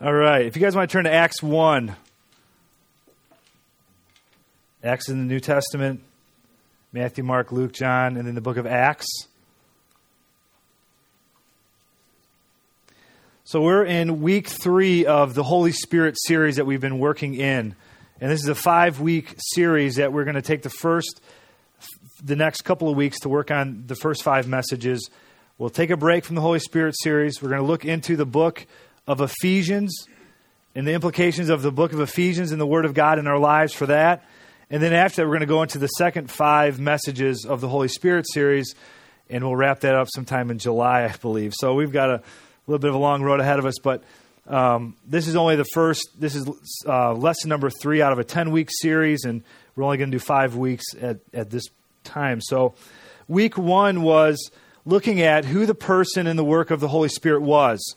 All right. If you guys want to turn to Acts 1, Acts in the New Testament, Matthew, Mark, Luke, John, and then the book of Acts. So we're in week three of the Holy Spirit series that we've been working in. And this is a five week series that we're going to take the first, the next couple of weeks to work on the first five messages. We'll take a break from the Holy Spirit series. We're going to look into the book of Ephesians and the implications of the book of Ephesians and the Word of God in our lives for that. And then after that, we're going to go into the second five messages of the Holy Spirit series, and we'll wrap that up sometime in July, I believe. So we've got a little bit of a long road ahead of us, but um, this is only the first, this is uh, lesson number three out of a 10 week series, and we're only going to do five weeks at, at this time. So, week one was looking at who the person in the work of the Holy Spirit was.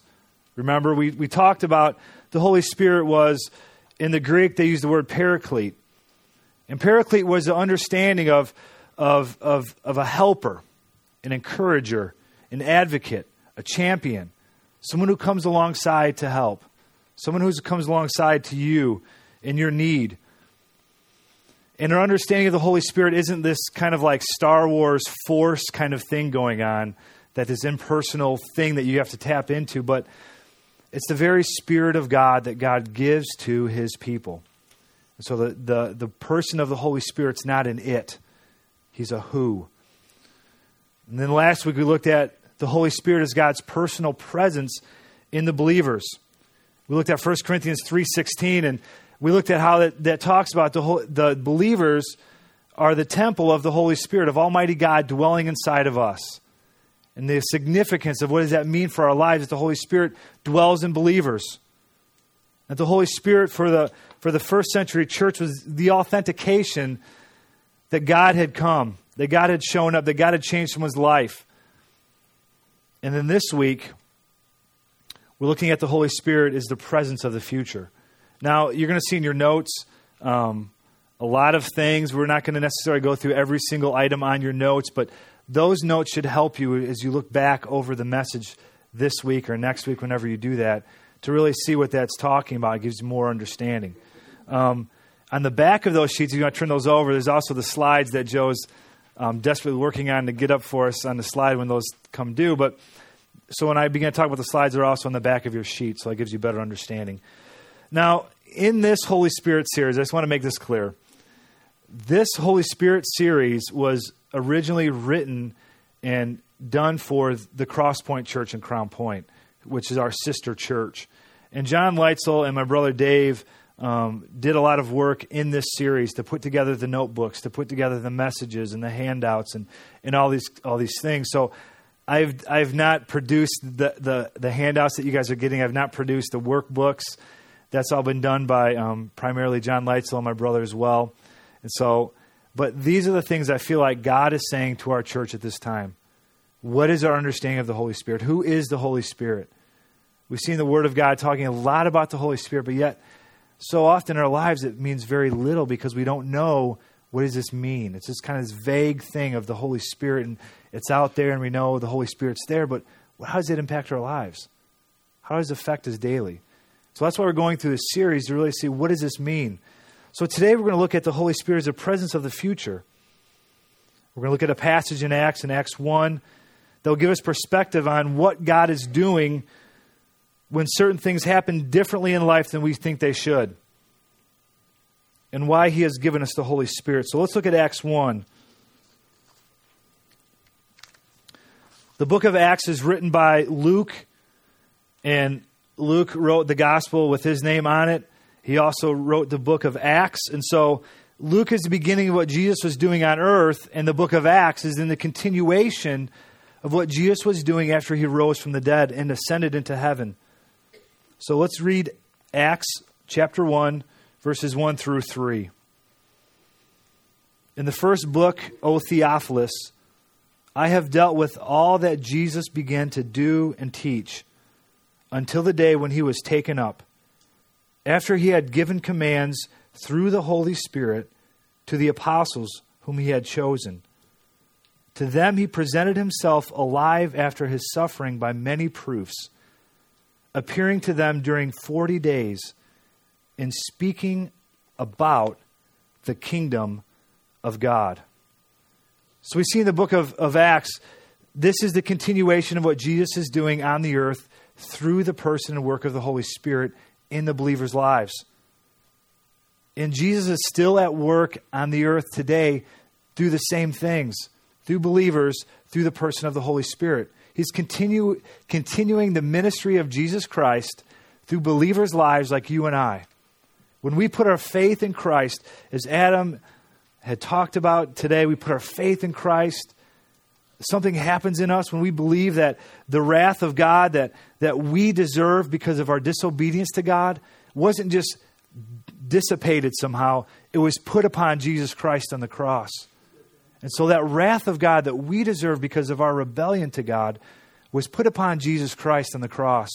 Remember, we, we talked about the Holy Spirit was, in the Greek, they use the word paraclete. And paraclete was the understanding of, of, of, of a helper, an encourager, an advocate, a champion, someone who comes alongside to help, someone who comes alongside to you in your need. And our understanding of the Holy Spirit isn't this kind of like Star Wars force kind of thing going on, that this impersonal thing that you have to tap into, but it's the very Spirit of God that God gives to his people. So the, the, the person of the Holy Spirit's not an it, he's a who. And then last week we looked at the Holy Spirit as God's personal presence in the believers. We looked at 1 Corinthians 3.16 and we looked at how that, that talks about the, whole, the believers are the temple of the Holy Spirit, of Almighty God dwelling inside of us and the significance of what does that mean for our lives that the Holy Spirit dwells in believers. That the Holy Spirit for the, for the first century church was the authentication that God had come, that God had shown up, that God had changed someone's life. And then this week, we're looking at the Holy Spirit as the presence of the future. Now, you're going to see in your notes um, a lot of things. We're not going to necessarily go through every single item on your notes, but those notes should help you as you look back over the message this week or next week, whenever you do that, to really see what that's talking about. It gives you more understanding. Um, on the back of those sheets, if you're going to turn those over. There's also the slides that Joe's um, desperately working on to get up for us on the slide when those come due. But so when I begin to talk about the slides, they're also on the back of your sheet, so it gives you better understanding. Now, in this Holy Spirit series, I just want to make this clear. This Holy Spirit series was originally written and done for the Crosspoint Church in Crown Point, which is our sister church. And John Leitzel and my brother Dave um, did a lot of work in this series to put together the notebooks, to put together the messages and the handouts and, and all these all these things. So I've I've not produced the, the, the handouts that you guys are getting. I've not produced the workbooks. That's all been done by um, primarily John Leitzel and my brother as well. And so but these are the things I feel like God is saying to our church at this time. What is our understanding of the Holy Spirit? Who is the Holy Spirit? We've seen the Word of God talking a lot about the Holy Spirit, but yet, so often in our lives, it means very little because we don't know what does this mean. It's this kind of this vague thing of the Holy Spirit, and it's out there, and we know the Holy Spirit's there, but how does it impact our lives? How does it affect us daily? So that's why we're going through this series to really see what does this mean? So today we're going to look at the Holy Spirit as a presence of the future. We're going to look at a passage in Acts, in Acts 1, that will give us perspective on what God is doing when certain things happen differently in life than we think they should, and why He has given us the Holy Spirit. So let's look at Acts 1. The book of Acts is written by Luke, and Luke wrote the gospel with his name on it. He also wrote the book of Acts. And so Luke is the beginning of what Jesus was doing on earth, and the book of Acts is in the continuation of what Jesus was doing after he rose from the dead and ascended into heaven. So let's read Acts chapter 1, verses 1 through 3. In the first book, O Theophilus, I have dealt with all that Jesus began to do and teach until the day when he was taken up after he had given commands through the Holy Spirit to the apostles whom he had chosen. To them he presented himself alive after his suffering by many proofs, appearing to them during 40 days and speaking about the kingdom of God. So we see in the book of, of Acts, this is the continuation of what Jesus is doing on the earth through the person and work of the Holy Spirit in the believers' lives. And Jesus is still at work on the earth today through the same things, through believers, through the person of the Holy Spirit. He's continue, continuing the ministry of Jesus Christ through believers' lives like you and I. When we put our faith in Christ, as Adam had talked about today, we put our faith in Christ. Something happens in us when we believe that the wrath of God that, that we deserve because of our disobedience to God wasn't just dissipated somehow, it was put upon Jesus Christ on the cross. And so that wrath of God that we deserve because of our rebellion to God was put upon Jesus Christ on the cross.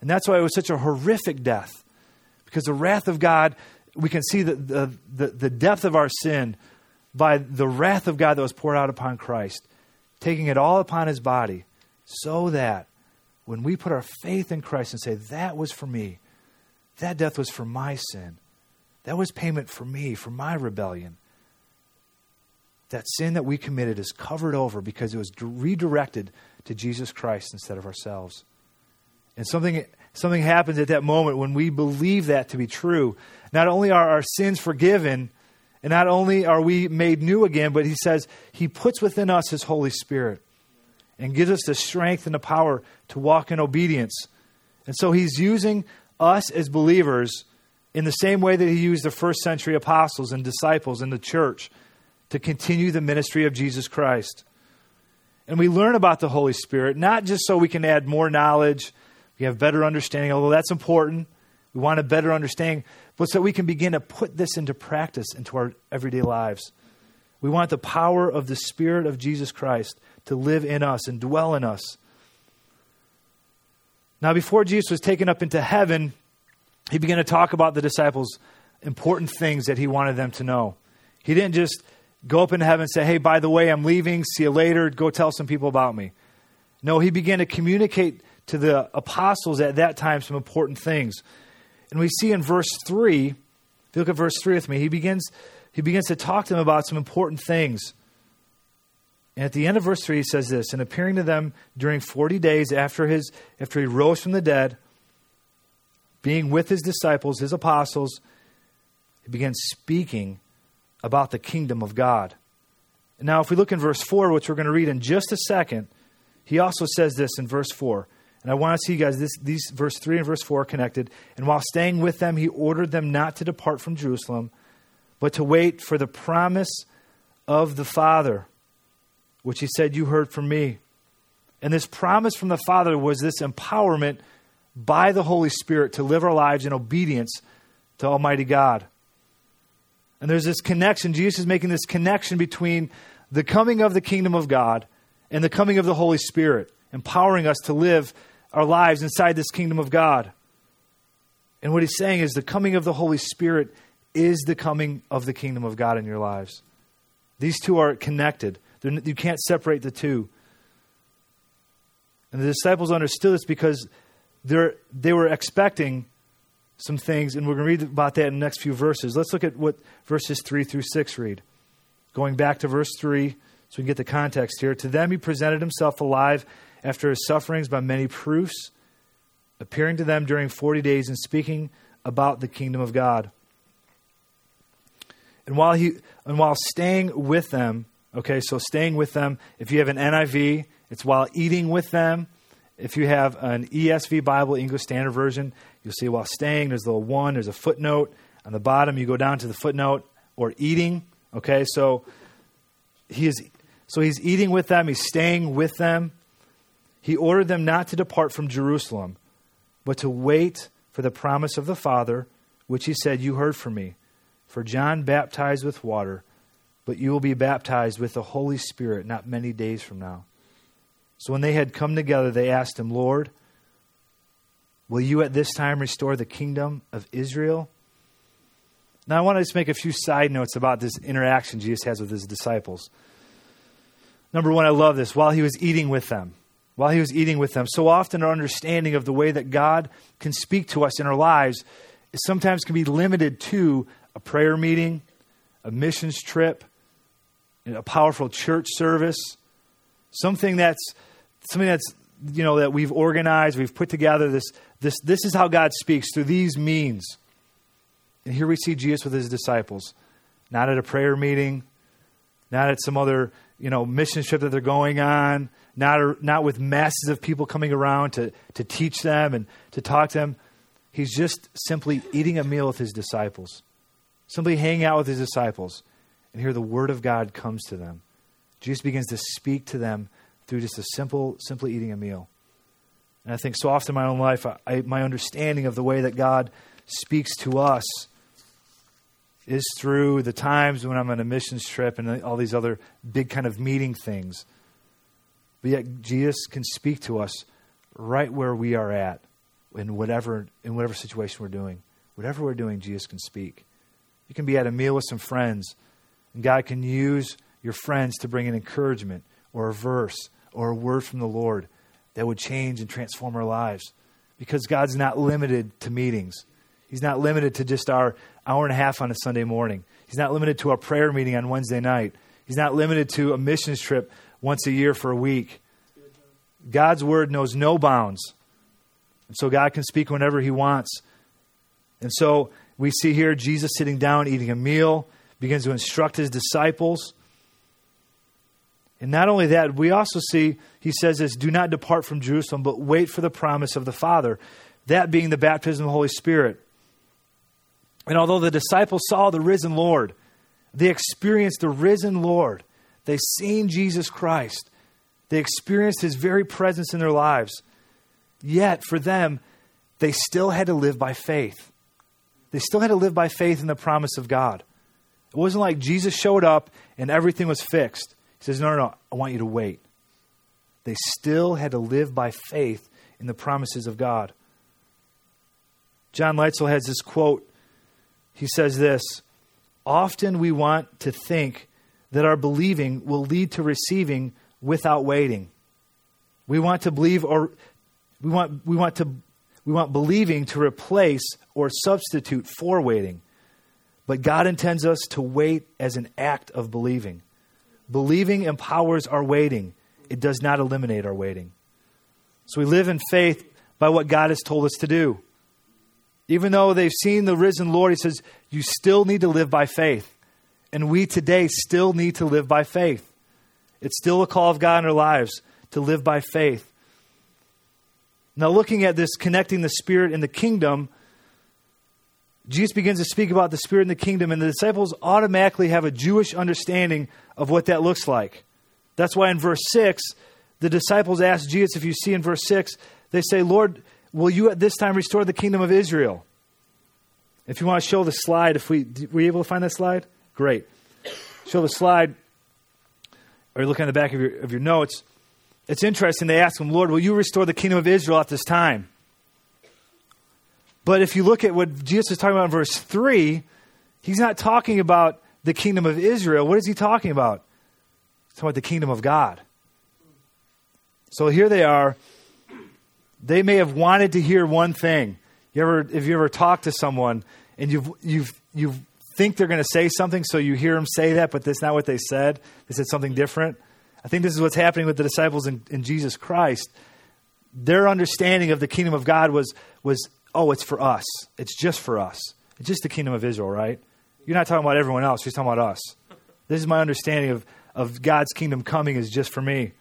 And that's why it was such a horrific death. Because the wrath of God, we can see the, the, the, the depth of our sin by the wrath of God that was poured out upon Christ, taking it all upon his body, so that when we put our faith in Christ and say, That was for me, that death was for my sin, that was payment for me, for my rebellion that sin that we committed is covered over because it was redirected to Jesus Christ instead of ourselves. And something, something happens at that moment when we believe that to be true. Not only are our sins forgiven, and not only are we made new again, but he says he puts within us his Holy Spirit and gives us the strength and the power to walk in obedience. And so he's using us as believers in the same way that he used the first century apostles and disciples in the church to continue the ministry of Jesus Christ. And we learn about the Holy Spirit, not just so we can add more knowledge, we have better understanding, although that's important. We want a better understanding, but so we can begin to put this into practice into our everyday lives. We want the power of the Spirit of Jesus Christ to live in us and dwell in us. Now, before Jesus was taken up into heaven, he began to talk about the disciples' important things that he wanted them to know. He didn't just go up into heaven and say, Hey, by the way, I'm leaving. See you later. Go tell some people about me. No, he began to communicate to the apostles at that time some important things. And we see in verse 3, if you look at verse 3 with me, he begins, he begins to talk to them about some important things. And at the end of verse 3, he says this And appearing to them during 40 days after, his, after he rose from the dead, being with his disciples, his apostles, he began speaking about the kingdom of God. Now, if we look in verse 4, which we're going to read in just a second, he also says this in verse 4. And I want to see you guys, this, these verse 3 and verse 4 are connected. And while staying with them, he ordered them not to depart from Jerusalem, but to wait for the promise of the Father, which he said, You heard from me. And this promise from the Father was this empowerment by the Holy Spirit to live our lives in obedience to Almighty God. And there's this connection. Jesus is making this connection between the coming of the kingdom of God and the coming of the Holy Spirit, empowering us to live our lives inside this kingdom of God. And what he's saying is the coming of the Holy Spirit is the coming of the kingdom of God in your lives. These two are connected. They're, you can't separate the two. And the disciples understood this because they were expecting some things, and we're going to read about that in the next few verses. Let's look at what verses 3 through 6 read. Going back to verse 3, so we can get the context here. To them he presented himself alive after his sufferings by many proofs, appearing to them during 40 days and speaking about the kingdom of God. And while he and while staying with them, okay, so staying with them, if you have an NIV, it's while eating with them. If you have an ESV Bible, English Standard Version, you'll see while staying, there's a little one, there's a footnote. On the bottom, you go down to the footnote or eating. Okay, so he is so he's eating with them, he's staying with them. He ordered them not to depart from Jerusalem, but to wait for the promise of the Father, which he said, You heard from me. For John baptized with water, but you will be baptized with the Holy Spirit not many days from now. So when they had come together, they asked him, Lord, will you at this time restore the kingdom of Israel? Now, I want to just make a few side notes about this interaction Jesus has with his disciples. Number one, I love this. While he was eating with them, while he was eating with them. So often, our understanding of the way that God can speak to us in our lives sometimes can be limited to a prayer meeting, a missions trip, a powerful church service, something that's something that's you know that we've organized, we've put together this this this is how God speaks through these means. And here we see Jesus with his disciples, not at a prayer meeting, not at some other, you know, mission trip that they're going on, not, not with masses of people coming around to, to teach them and to talk to them. He's just simply eating a meal with his disciples, simply hanging out with his disciples. And here the word of God comes to them. Jesus begins to speak to them through just a simple, simply eating a meal. And I think so often in my own life, I, my understanding of the way that God speaks to us is through the times when I'm on a missions trip and all these other big kind of meeting things. But yet Jesus can speak to us right where we are at in whatever in whatever situation we're doing. Whatever we're doing, Jesus can speak. You can be at a meal with some friends, and God can use your friends to bring an encouragement or a verse or a word from the Lord that would change and transform our lives. Because God's not limited to meetings. He's not limited to just our hour and a half on a Sunday morning. He's not limited to our prayer meeting on Wednesday night. He's not limited to a missions trip once a year for a week. God's word knows no bounds. And so God can speak whenever he wants. And so we see here Jesus sitting down, eating a meal, begins to instruct his disciples. And not only that, we also see he says this do not depart from Jerusalem, but wait for the promise of the Father, that being the baptism of the Holy Spirit. And although the disciples saw the risen Lord, they experienced the risen Lord. They seen Jesus Christ. They experienced his very presence in their lives. Yet, for them, they still had to live by faith. They still had to live by faith in the promise of God. It wasn't like Jesus showed up and everything was fixed. He says, No, no, no, I want you to wait. They still had to live by faith in the promises of God. John Leitzel has this quote he says this Often we want to think that our believing will lead to receiving without waiting. We want to believe or we want, we want to we want believing to replace or substitute for waiting. But God intends us to wait as an act of believing. Believing empowers our waiting, it does not eliminate our waiting. So we live in faith by what God has told us to do. Even though they've seen the risen Lord, he says, you still need to live by faith. And we today still need to live by faith. It's still a call of God in our lives to live by faith. Now, looking at this, connecting the Spirit and the kingdom, Jesus begins to speak about the Spirit and the kingdom, and the disciples automatically have a Jewish understanding of what that looks like. That's why in verse 6, the disciples ask Jesus, if you see in verse 6, they say, Lord, will you at this time restore the kingdom of Israel? If you want to show the slide, if we were you able to find that slide? Great. Show the slide, or you look on the back of your, of your notes. It's interesting. They ask him, Lord, will you restore the kingdom of Israel at this time? But if you look at what Jesus is talking about in verse 3, he's not talking about the kingdom of Israel. What is he talking about? He's talking about the kingdom of God. So here they are they may have wanted to hear one thing. You ever, if you ever talk to someone and you've, you've, you think they're going to say something, so you hear them say that, but that's not what they said. They said something different. I think this is what's happening with the disciples in, in Jesus Christ. Their understanding of the kingdom of God was, was, oh, it's for us. It's just for us. It's just the kingdom of Israel, right? You're not talking about everyone else. You're talking about us. This is my understanding of, of God's kingdom coming is just for me.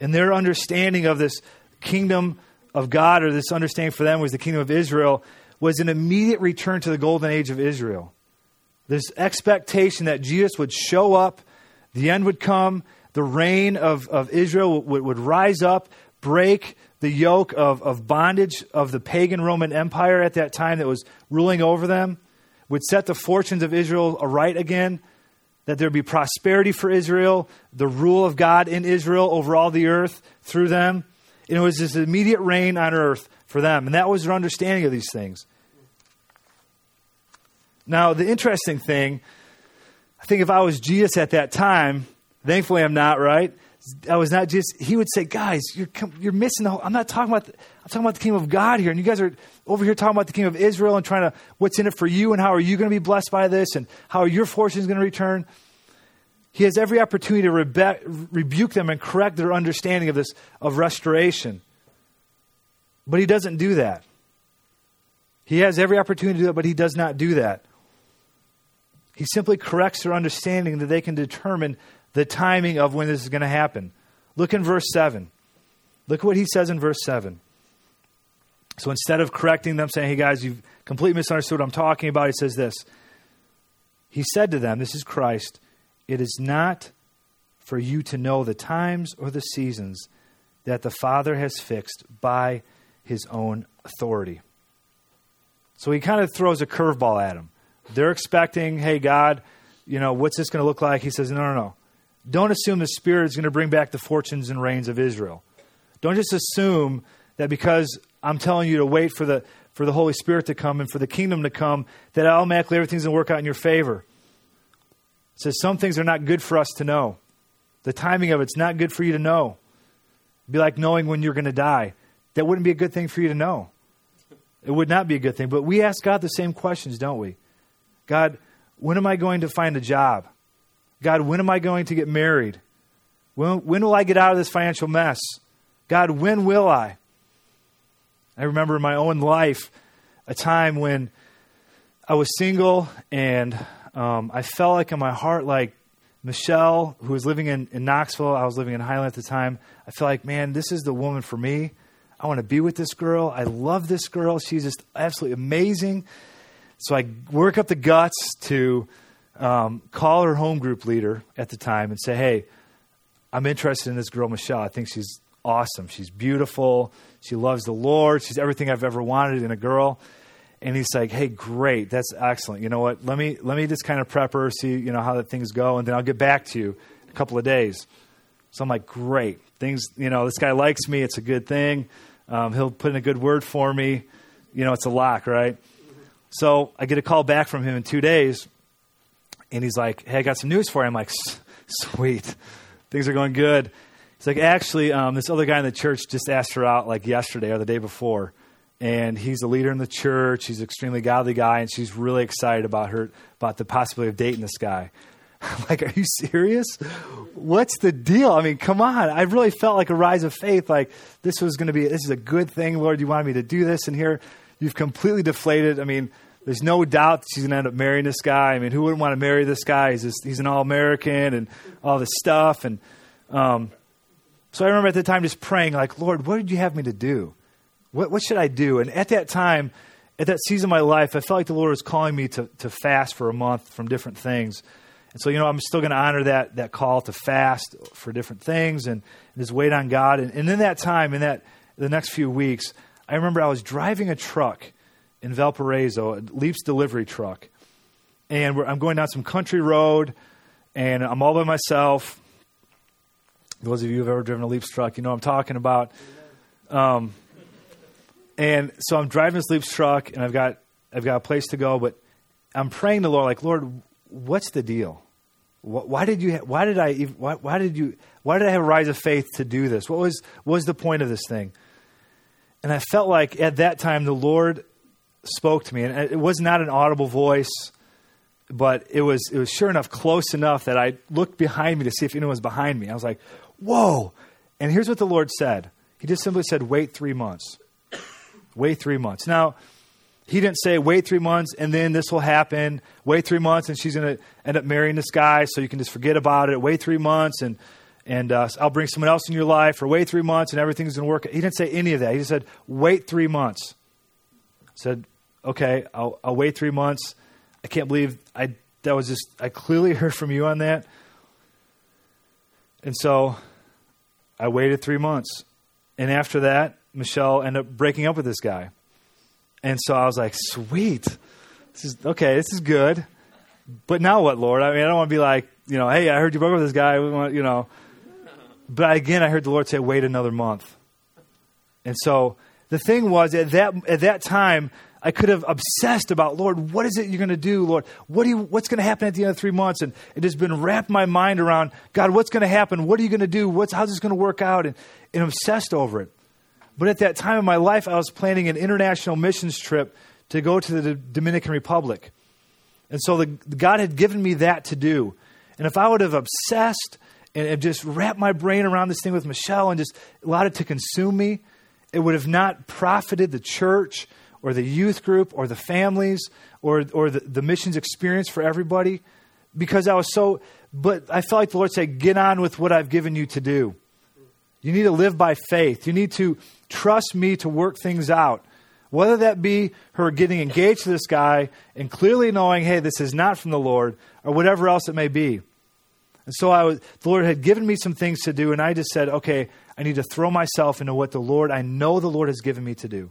And their understanding of this, kingdom of God, or this understanding for them was the kingdom of Israel, was an immediate return to the golden age of Israel. This expectation that Jesus would show up, the end would come, the reign of, of Israel would, would rise up, break the yoke of, of bondage of the pagan Roman Empire at that time that was ruling over them, would set the fortunes of Israel aright again, that there would be prosperity for Israel, the rule of God in Israel over all the earth through them. And it was this immediate reign on earth for them. And that was their understanding of these things. Now, the interesting thing, I think if I was Jesus at that time, thankfully I'm not, right? I was not just, he would say, guys, you're, you're missing the whole, I'm not talking about, the, I'm talking about the kingdom of God here. And you guys are over here talking about the kingdom of Israel and trying to, what's in it for you and how are you going to be blessed by this and how are your fortunes going to return? He has every opportunity to rebe- rebuke them and correct their understanding of this, of restoration. But he doesn't do that. He has every opportunity to do that, but he does not do that. He simply corrects their understanding that they can determine the timing of when this is going to happen. Look in verse 7. Look at what he says in verse 7. So instead of correcting them, saying, hey guys, you've completely misunderstood what I'm talking about, he says this. He said to them, This is Christ, it is not for you to know the times or the seasons that the Father has fixed by his own authority. So he kind of throws a curveball at them. They're expecting, hey, God, you know, what's this going to look like? He says, no, no, no. Don't assume the Spirit is going to bring back the fortunes and reigns of Israel. Don't just assume that because I'm telling you to wait for the, for the Holy Spirit to come and for the kingdom to come, that automatically everything's going to work out in your favor. It says some things are not good for us to know. The timing of it's not good for you to know. It'd be like knowing when you're going to die. That wouldn't be a good thing for you to know. It would not be a good thing. But we ask God the same questions, don't we? God, when am I going to find a job? God, when am I going to get married? When, when will I get out of this financial mess? God, when will I? I remember in my own life a time when I was single and um, I felt like in my heart, like Michelle, who was living in, in Knoxville, I was living in Highland at the time. I felt like, man, this is the woman for me. I want to be with this girl. I love this girl. She's just absolutely amazing. So I work up the guts to um, call her home group leader at the time and say, hey, I'm interested in this girl, Michelle. I think she's awesome. She's beautiful. She loves the Lord. She's everything I've ever wanted in a girl. And he's like, "Hey, great, that's excellent. You know what? Let me let me just kind of prep her, see you know how the things go, and then I'll get back to you a couple of days." So I'm like, "Great, things. You know, this guy likes me. It's a good thing. Um, he'll put in a good word for me. You know, it's a lock, right?" So I get a call back from him in two days, and he's like, "Hey, I got some news for you." I'm like, "Sweet, things are going good." He's like, "Actually, um, this other guy in the church just asked her out like yesterday or the day before, and he's a leader in the church. He's an extremely godly guy, and she's really excited about her about the possibility of dating this guy." I'm like, are you serious? What's the deal? I mean, come on. I really felt like a rise of faith. Like this was going to be, this is a good thing, Lord. You wanted me to do this, and here you've completely deflated. I mean, there's no doubt that she's going to end up marrying this guy. I mean, who wouldn't want to marry this guy? He's, just, he's an all American and all this stuff. And um, so I remember at the time just praying, like, Lord, what did you have me to do? What, what should I do? And at that time, at that season of my life, I felt like the Lord was calling me to, to fast for a month from different things. And so, you know, I'm still going to honor that, that call to fast for different things and, and just wait on God. And, and in that time, in that the next few weeks, I remember I was driving a truck in Valparaiso, a Leaps delivery truck. And I'm going down some country road, and I'm all by myself. Those of you who have ever driven a Leaps truck, you know I'm talking about. Um, and so I'm driving this Leaps truck, and I've got I've got a place to go, but I'm praying to the Lord, like Lord, what's the deal? Why did you? Why did I? Why, why did you? Why did I have a rise of faith to do this? What was what was the point of this thing? And I felt like at that time the Lord spoke to me, and it was not an audible voice, but it was it was sure enough close enough that I looked behind me to see if anyone was behind me. I was like, "Whoa!" And here's what the Lord said. He just simply said, "Wait three months. Wait three months." Now, He didn't say, "Wait three months and then this will happen." Wait three months and she's going to end up marrying this guy, so you can just forget about it. Wait three months and and uh, I'll bring someone else in your life, or wait three months and everything's going to work. He didn't say any of that. He just said, "Wait three months." said, okay, I'll, I'll wait three months. I can't believe I that was just I clearly heard from you on that. And so I waited three months. And after that, Michelle ended up breaking up with this guy. And so I was like, sweet. This is okay, this is good. But now what, Lord? I mean, I don't want to be like, you know, hey, I heard you broke up with this guy. We want, you know. But again, I heard the Lord say, wait another month. And so the thing was, at that, at that time, I could have obsessed about, Lord, what is it you're going to do, Lord? What do you, what's going to happen at the end of three months? And it has been wrapped my mind around, God, what's going to happen? What are you going to do? What's, how's this going to work out? And, and obsessed over it. But at that time in my life, I was planning an international missions trip to go to the Dominican Republic. And so the, God had given me that to do. And if I would have obsessed and, just wrapped my brain around this thing with Michelle and just allowed it to consume me, it would have not profited the church or the youth group or the families or, or the, the missions experience for everybody because I was so, but I felt like the Lord said, get on with what I've given you to do. You need to live by faith. You need to trust me to work things out. Whether that be her getting engaged to this guy and clearly knowing, hey, this is not from the Lord, or whatever else it may be. And so I was, the Lord had given me some things to do, and I just said, okay, I need to throw myself into what the Lord, I know the Lord has given me to do,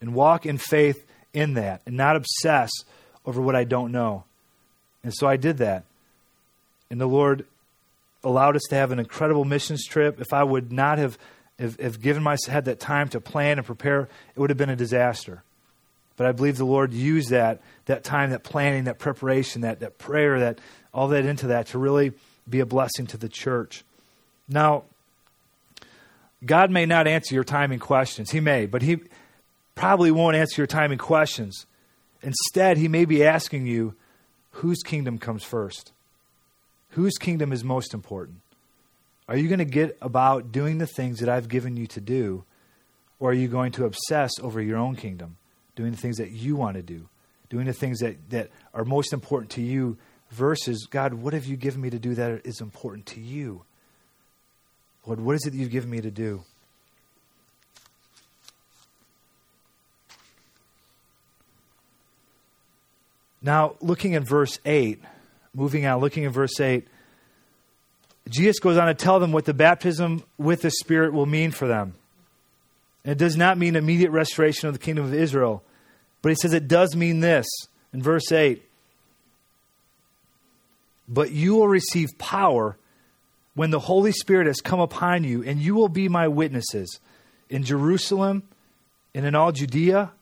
and walk in faith in that, and not obsess over what I don't know. And so I did that. And the Lord allowed us to have an incredible missions trip. If I would not have, have, given myself had that time to plan and prepare, it would have been a disaster. But I believe the Lord used that, that time, that planning, that preparation, that, that prayer, that all that into that to really be a blessing to the church. Now, God may not answer your timing questions. He may, but He probably won't answer your timing questions. Instead, He may be asking you, whose kingdom comes first? Whose kingdom is most important? Are you going to get about doing the things that I've given you to do, or are you going to obsess over your own kingdom, doing the things that you want to do, doing the things that, that are most important to you, versus, God, what have you given me to do that is important to you? Lord, what is it that you've given me to do? Now, looking at verse 8, moving on, looking at verse 8, Jesus goes on to tell them what the baptism with the Spirit will mean for them. And it does not mean immediate restoration of the kingdom of Israel, but he says it does mean this in verse 8 But you will receive power when the Holy Spirit has come upon you, and you will be my witnesses in Jerusalem and in all Judea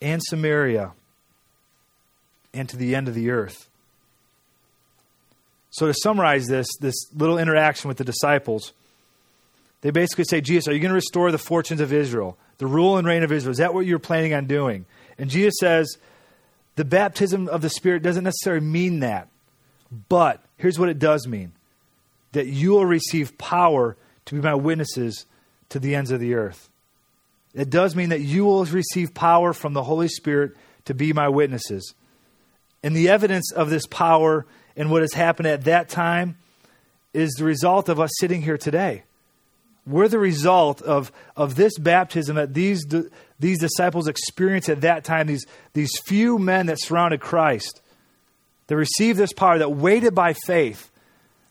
and Samaria and to the end of the earth. So, to summarize this, this little interaction with the disciples, they basically say, Jesus, are you going to restore the fortunes of Israel, the rule and reign of Israel? Is that what you're planning on doing? And Jesus says, the baptism of the Spirit doesn't necessarily mean that. But here's what it does mean that you will receive power to be my witnesses to the ends of the earth. It does mean that you will receive power from the Holy Spirit to be my witnesses. And the evidence of this power and what has happened at that time is the result of us sitting here today. We're the result of, of this baptism that these, these disciples experienced at that time, these, these few men that surrounded Christ, that received this power, that waited by faith,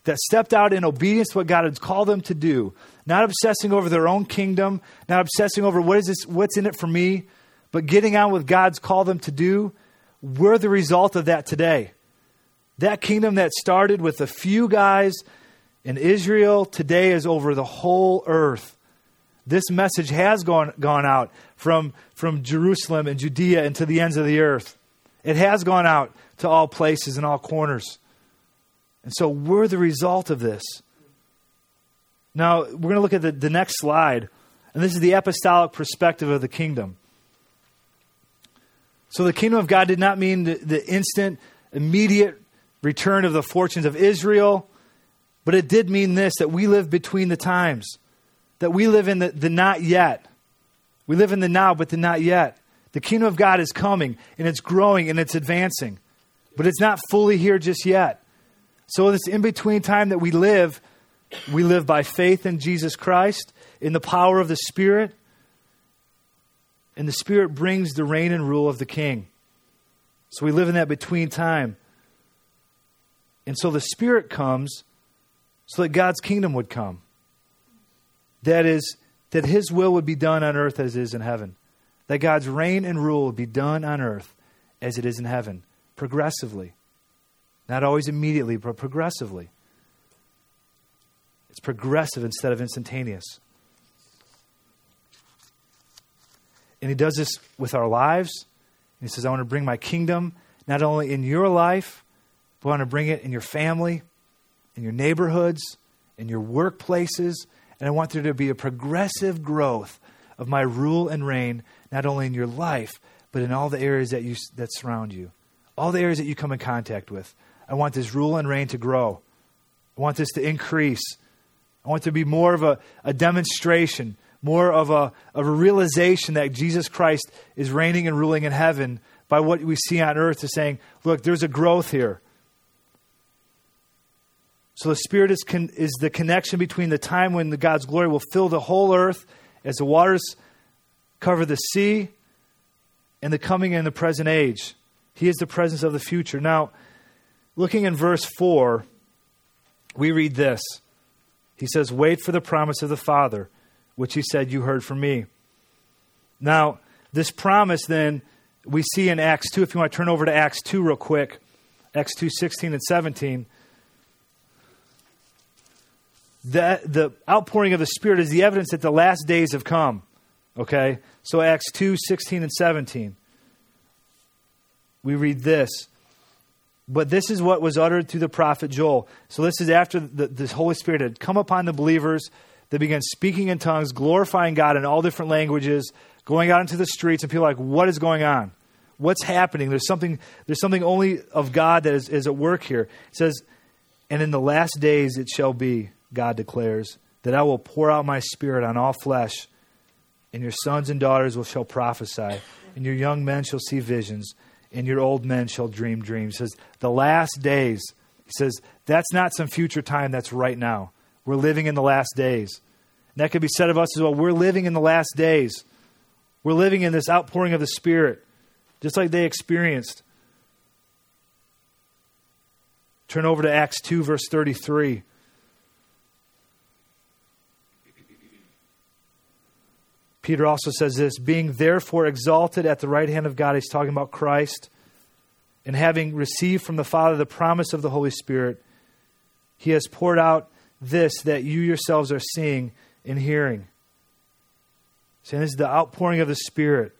that stepped out in obedience to what God had called them to do, not obsessing over their own kingdom, not obsessing over what is this, what's in it for me, but getting on with God's called them to do. We're the result of that today. That kingdom that started with a few guys in Israel today is over the whole earth. This message has gone, gone out from, from Jerusalem and Judea and to the ends of the earth. It has gone out to all places and all corners. And so we're the result of this. Now, we're going to look at the, the next slide, and this is the apostolic perspective of the kingdom. So, the kingdom of God did not mean the, the instant, immediate return of the fortunes of Israel, but it did mean this that we live between the times, that we live in the, the not yet. We live in the now, but the not yet. The kingdom of God is coming, and it's growing, and it's advancing, but it's not fully here just yet. So, this in between time that we live, we live by faith in Jesus Christ, in the power of the Spirit, and the Spirit brings the reign and rule of the King. So, we live in that between time. And so the Spirit comes so that God's kingdom would come. That is, that His will would be done on earth as it is in heaven. That God's reign and rule would be done on earth as it is in heaven, progressively. Not always immediately, but progressively. It's progressive instead of instantaneous. And He does this with our lives, He says, I want to bring my kingdom not only in your life, I want to bring it in your family, in your neighborhoods, in your workplaces, and I want there to be a progressive growth of my rule and reign, not only in your life, but in all the areas that, you, that surround you, all the areas that you come in contact with. I want this rule and reign to grow. I want this to increase. I want to be more of a, a demonstration, more of a, of a realization that Jesus Christ is reigning and ruling in heaven by what we see on earth, to saying, look, there's a growth here. So the Spirit is, con- is the connection between the time when the God's glory will fill the whole earth as the waters cover the sea and the coming and the present age. He is the presence of the future. Now, looking in verse 4, we read this. He says, Wait for the promise of the Father, which he said, You heard from me. Now, this promise then we see in Acts 2. If you want to turn over to Acts 2 real quick, Acts 2 16 and 17 the, the outpouring of the Spirit is the evidence that the last days have come. Okay? So, Acts 2 16 and 17. We read this. But this is what was uttered through the prophet Joel. So, this is after the, the Holy Spirit had come upon the believers. They began speaking in tongues, glorifying God in all different languages, going out into the streets, and people are like, What is going on? What's happening? There's something, there's something only of God that is, is at work here. It says, And in the last days it shall be God declares, that I will pour out my spirit on all flesh, and your sons and daughters will shall prophesy, and your young men shall see visions, and your old men shall dream dreams. He says, the last days. He says, that's not some future time, that's right now. We're living in the last days. And that could be said of us as well. We're living in the last days. We're living in this outpouring of the Spirit, just like they experienced. Turn over to Acts 2, verse 33. Peter also says this being therefore exalted at the right hand of God, he's talking about Christ, and having received from the Father the promise of the Holy Spirit, he has poured out this that you yourselves are seeing and hearing. Saying this is the outpouring of the Spirit.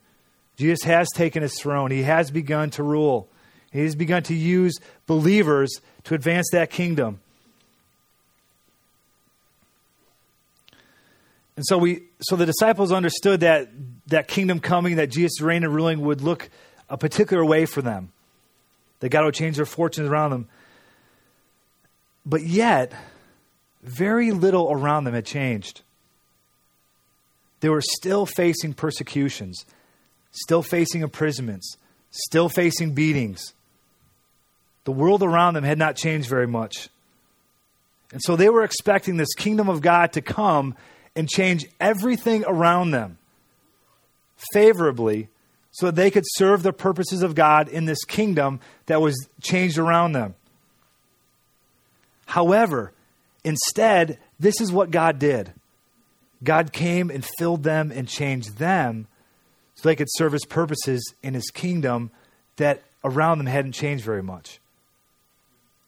Jesus has taken his throne, he has begun to rule, he has begun to use believers to advance that kingdom. And so we so the disciples understood that that kingdom coming, that Jesus' reign and ruling would look a particular way for them. That God would change their fortunes around them. But yet, very little around them had changed. They were still facing persecutions, still facing imprisonments, still facing beatings. The world around them had not changed very much. And so they were expecting this kingdom of God to come and change everything around them favorably so that they could serve the purposes of God in this kingdom that was changed around them. However, instead, this is what God did God came and filled them and changed them so they could serve his purposes in his kingdom that around them hadn't changed very much.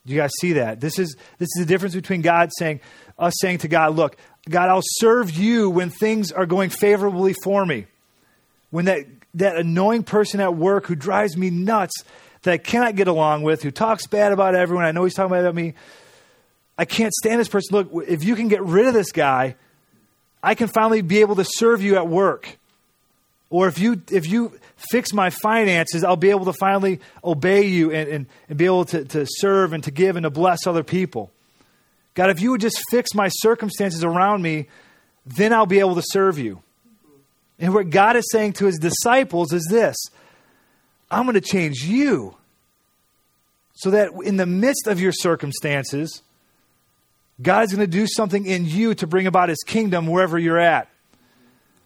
Do you guys see that? This is this is the difference between God saying us saying to God, look, God, I'll serve you when things are going favorably for me. When that, that annoying person at work who drives me nuts that I cannot get along with, who talks bad about everyone, I know he's talking bad about me. I can't stand this person. Look, if you can get rid of this guy, I can finally be able to serve you at work. Or if you if you fix my finances, I'll be able to finally obey you and, and, and be able to, to serve and to give and to bless other people. God, if you would just fix my circumstances around me, then I'll be able to serve you. And what God is saying to his disciples is this I'm going to change you so that in the midst of your circumstances, God is going to do something in you to bring about his kingdom wherever you're at.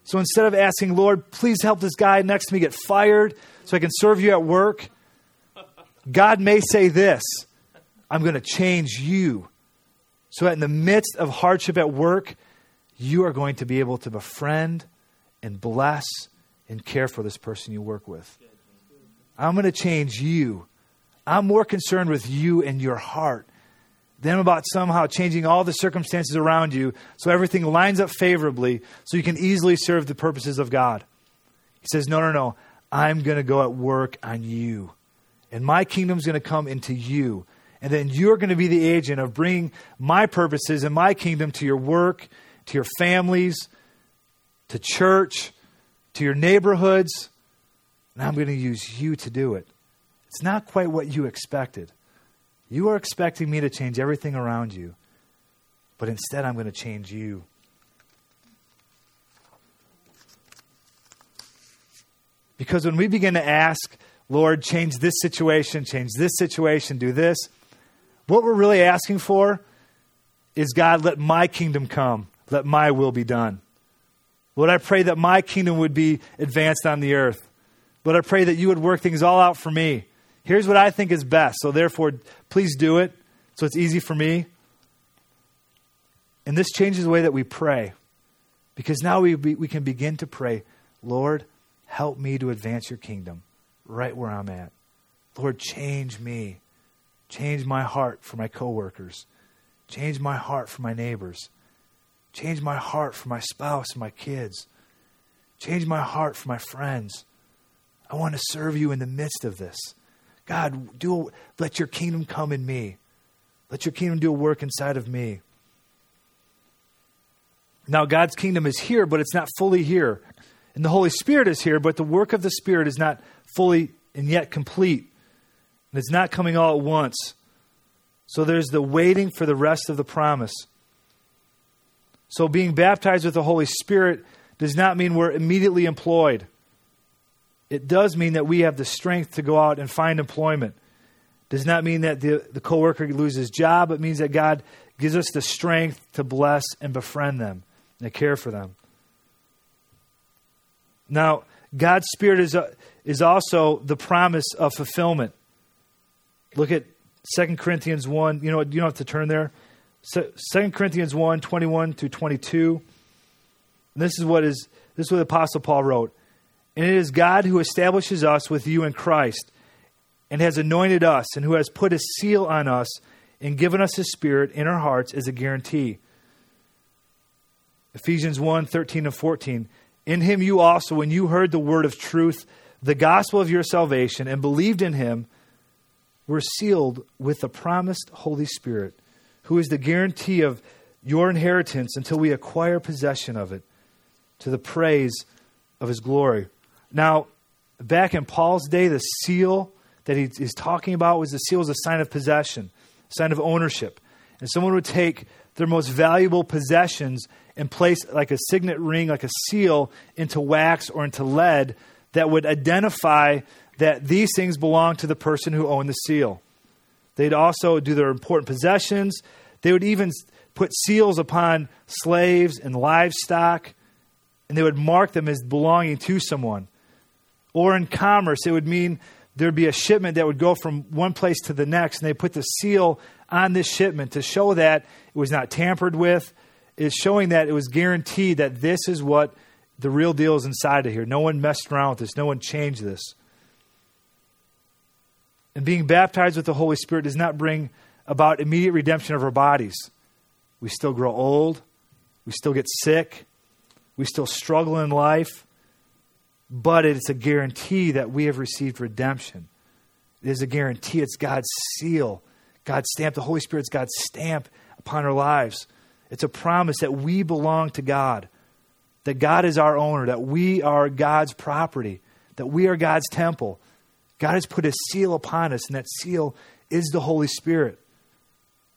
So instead of asking, Lord, please help this guy next to me get fired so I can serve you at work, God may say this I'm going to change you so that in the midst of hardship at work, you are going to be able to befriend and bless and care for this person you work with. I'm going to change you. I'm more concerned with you and your heart than about somehow changing all the circumstances around you so everything lines up favorably so you can easily serve the purposes of God. He says, No, no, no. I'm going to go at work on you. And my kingdom's going to come into you. And then you're going to be the agent of bringing my purposes and my kingdom to your work, to your families, to church, to your neighborhoods. And I'm going to use you to do it. It's not quite what you expected. You are expecting me to change everything around you, but instead I'm going to change you. Because when we begin to ask, Lord, change this situation, change this situation, do this, what we're really asking for is God, let my kingdom come, let my will be done. Lord, I pray that my kingdom would be advanced on the earth. Lord, I pray that you would work things all out for me. Here's what I think is best. So, therefore, please do it so it's easy for me. And this changes the way that we pray because now we, we can begin to pray, Lord, help me to advance your kingdom right where I'm at. Lord, change me. Change my heart for my coworkers. Change my heart for my neighbors. Change my heart for my spouse and my kids. Change my heart for my friends. I want to serve you in the midst of this. God, do let your kingdom come in me. Let your kingdom do a work inside of me. Now, God's kingdom is here, but it's not fully here. And the Holy Spirit is here, but the work of the Spirit is not fully and yet complete. And it's not coming all at once. So there's the waiting for the rest of the promise. So being baptized with the Holy Spirit does not mean we're immediately employed. It does mean that we have the strength to go out and find employment. Does not mean that the, the coworker loses job. It means that God gives us the strength to bless and befriend them and care for them. Now, God's Spirit is, uh, is also the promise of fulfillment. Look at 2 Corinthians 1. You know? You don't have to turn there. 2 Corinthians 1 21 to 22. And this is what is this is what the Apostle Paul wrote. And it is God who establishes us with you in Christ and has anointed us and who has put a seal on us and given us his spirit in our hearts as a guarantee. Ephesians 1 13 and 14. In him you also, when you heard the word of truth, the gospel of your salvation, and believed in him, were sealed with the promised Holy Spirit, who is the guarantee of your inheritance until we acquire possession of it, to the praise of his glory. Now, back in Paul's day, the seal that he is talking about was the seal was a sign of possession, sign of ownership. And someone would take their most valuable possessions and place like a signet ring, like a seal, into wax or into lead that would identify that these things belong to the person who owned the seal. They'd also do their important possessions. They would even put seals upon slaves and livestock, and they would mark them as belonging to someone. Or in commerce, it would mean there'd be a shipment that would go from one place to the next, and they put the seal on this shipment to show that it was not tampered with. Is showing that it was guaranteed that this is what the real deal is inside of here. No one messed around with this. No one changed this. And being baptized with the Holy Spirit does not bring about immediate redemption of our bodies. We still grow old. We still get sick. We still struggle in life. But it's a guarantee that we have received redemption. It is a guarantee. It's God's seal, God's stamp. The Holy Spirit's God's stamp upon our lives. It's a promise that we belong to God, that God is our owner, that we are God's property, that we are God's temple. God has put a seal upon us, and that seal is the Holy Spirit.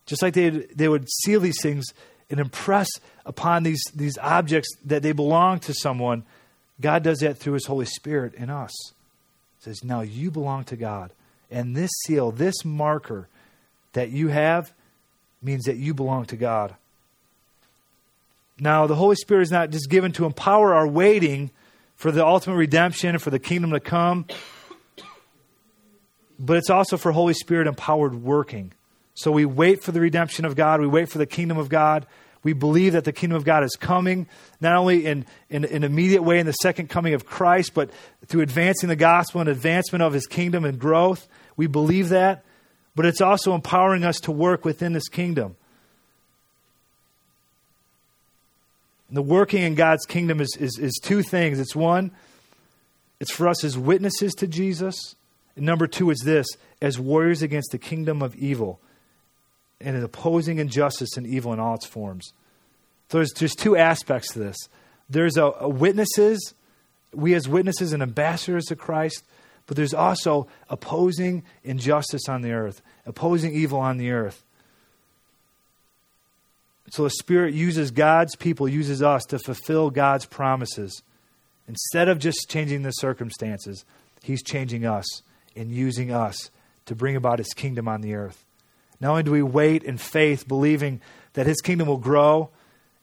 Just like they, they would seal these things and impress upon these, these objects that they belong to someone, God does that through His Holy Spirit in us. He says, Now you belong to God. And this seal, this marker that you have, means that you belong to God. Now, the Holy Spirit is not just given to empower our waiting for the ultimate redemption and for the kingdom to come, but it's also for Holy Spirit empowered working. So we wait for the redemption of God, we wait for the kingdom of God. We believe that the kingdom of God is coming, not only in, in, in an immediate way in the second coming of Christ, but through advancing the gospel and advancement of his kingdom and growth. We believe that. But it's also empowering us to work within this kingdom. The working in God's kingdom is, is, is two things. It's one, it's for us as witnesses to Jesus. Number two is this as warriors against the kingdom of evil and in opposing injustice and evil in all its forms. So there's just two aspects to this. There's a, a witnesses, we as witnesses and ambassadors to Christ, but there's also opposing injustice on the earth, opposing evil on the earth. So the Spirit uses God's people, uses us to fulfill God's promises. Instead of just changing the circumstances, He's changing us and using us to bring about His kingdom on the earth. Not only do we wait in faith, believing that His kingdom will grow,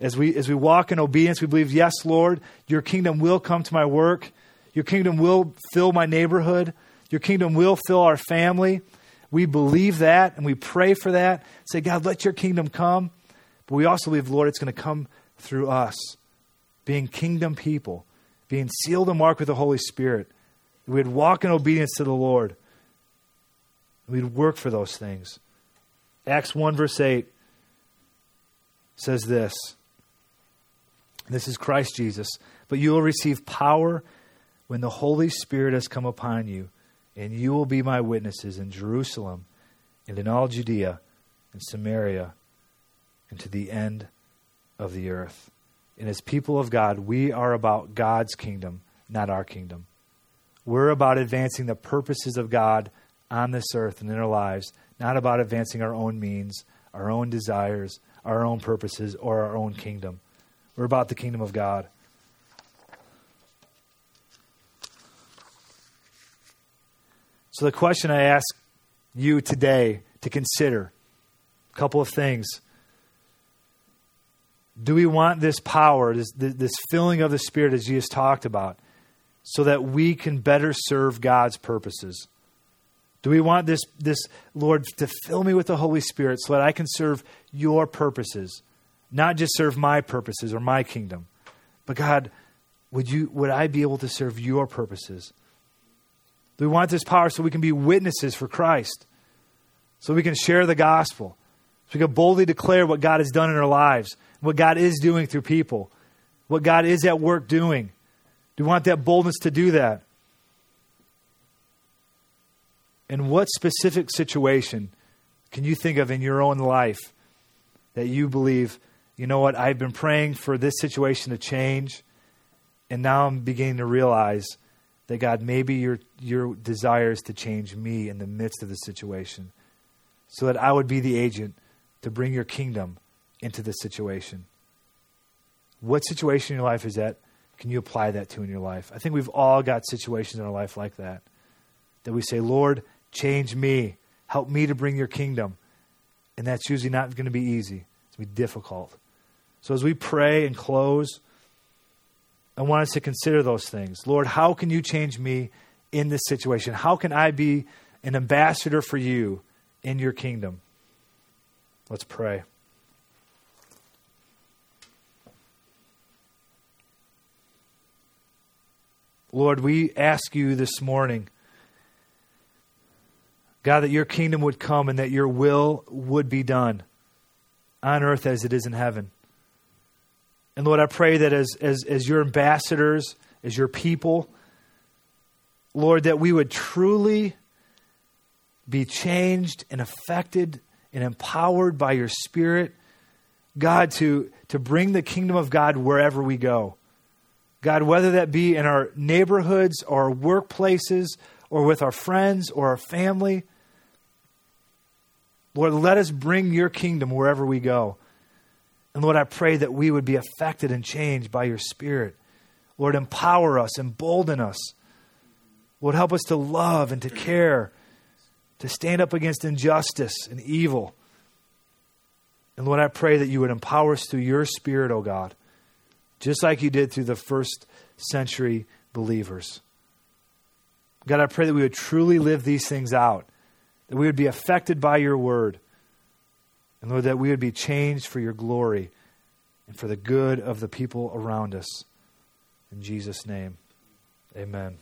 as we, as we walk in obedience, we believe, yes, Lord, your kingdom will come to my work. Your kingdom will fill my neighborhood. Your kingdom will fill our family. We believe that and we pray for that. Say, God, let your kingdom come. But we also believe, Lord, it's going to come through us, being kingdom people, being sealed and marked with the Holy Spirit. We'd walk in obedience to the Lord. We'd work for those things. Acts 1, verse 8 says this This is Christ Jesus. But you will receive power when the Holy Spirit has come upon you, and you will be my witnesses in Jerusalem and in all Judea and Samaria and to the end of the earth. And as people of God, we are about God's kingdom, not our kingdom. We're about advancing the purposes of God on this earth and in our lives, not about advancing our own means, our own desires, our own purposes, or our own kingdom. We're about the kingdom of God. So, the question I ask you today to consider a couple of things. Do we want this power, this, this filling of the Spirit as Jesus talked about, so that we can better serve God's purposes? Do we want this, this, Lord, to fill me with the Holy Spirit so that I can serve your purposes, not just serve my purposes or my kingdom? But God, would, you, would I be able to serve your purposes? Do we want this power so we can be witnesses for Christ? So we can share the gospel? So we can boldly declare what God has done in our lives, what God is doing through people, what God is at work doing? We want that boldness to do that? And what specific situation can you think of in your own life that you believe, you know what, I've been praying for this situation to change, and now I'm beginning to realize that God, maybe your, your desire is to change me in the midst of the situation so that I would be the agent to bring your kingdom into the situation. What situation in your life is that? Can you apply that to in your life? I think we've all got situations in our life like that. That we say, Lord, change me. Help me to bring your kingdom. And that's usually not going to be easy. It's going to be difficult. So as we pray and close, I want us to consider those things. Lord, how can you change me in this situation? How can I be an ambassador for you in your kingdom? Let's pray. Lord, we ask you this morning, God, that your kingdom would come and that your will would be done on earth as it is in heaven. And Lord, I pray that as, as, as your ambassadors, as your people, Lord, that we would truly be changed and affected and empowered by your Spirit, God, to, to bring the kingdom of God wherever we go. God, whether that be in our neighborhoods or workplaces or with our friends or our family, Lord, let us bring your kingdom wherever we go. And Lord, I pray that we would be affected and changed by your Spirit. Lord, empower us, embolden us. Lord, help us to love and to care, to stand up against injustice and evil. And Lord, I pray that you would empower us through your Spirit, O oh God, just like you did through the first century believers. God, I pray that we would truly live these things out, that we would be affected by your word and Lord, that we would be changed for your glory and for the good of the people around us. In Jesus' name, amen.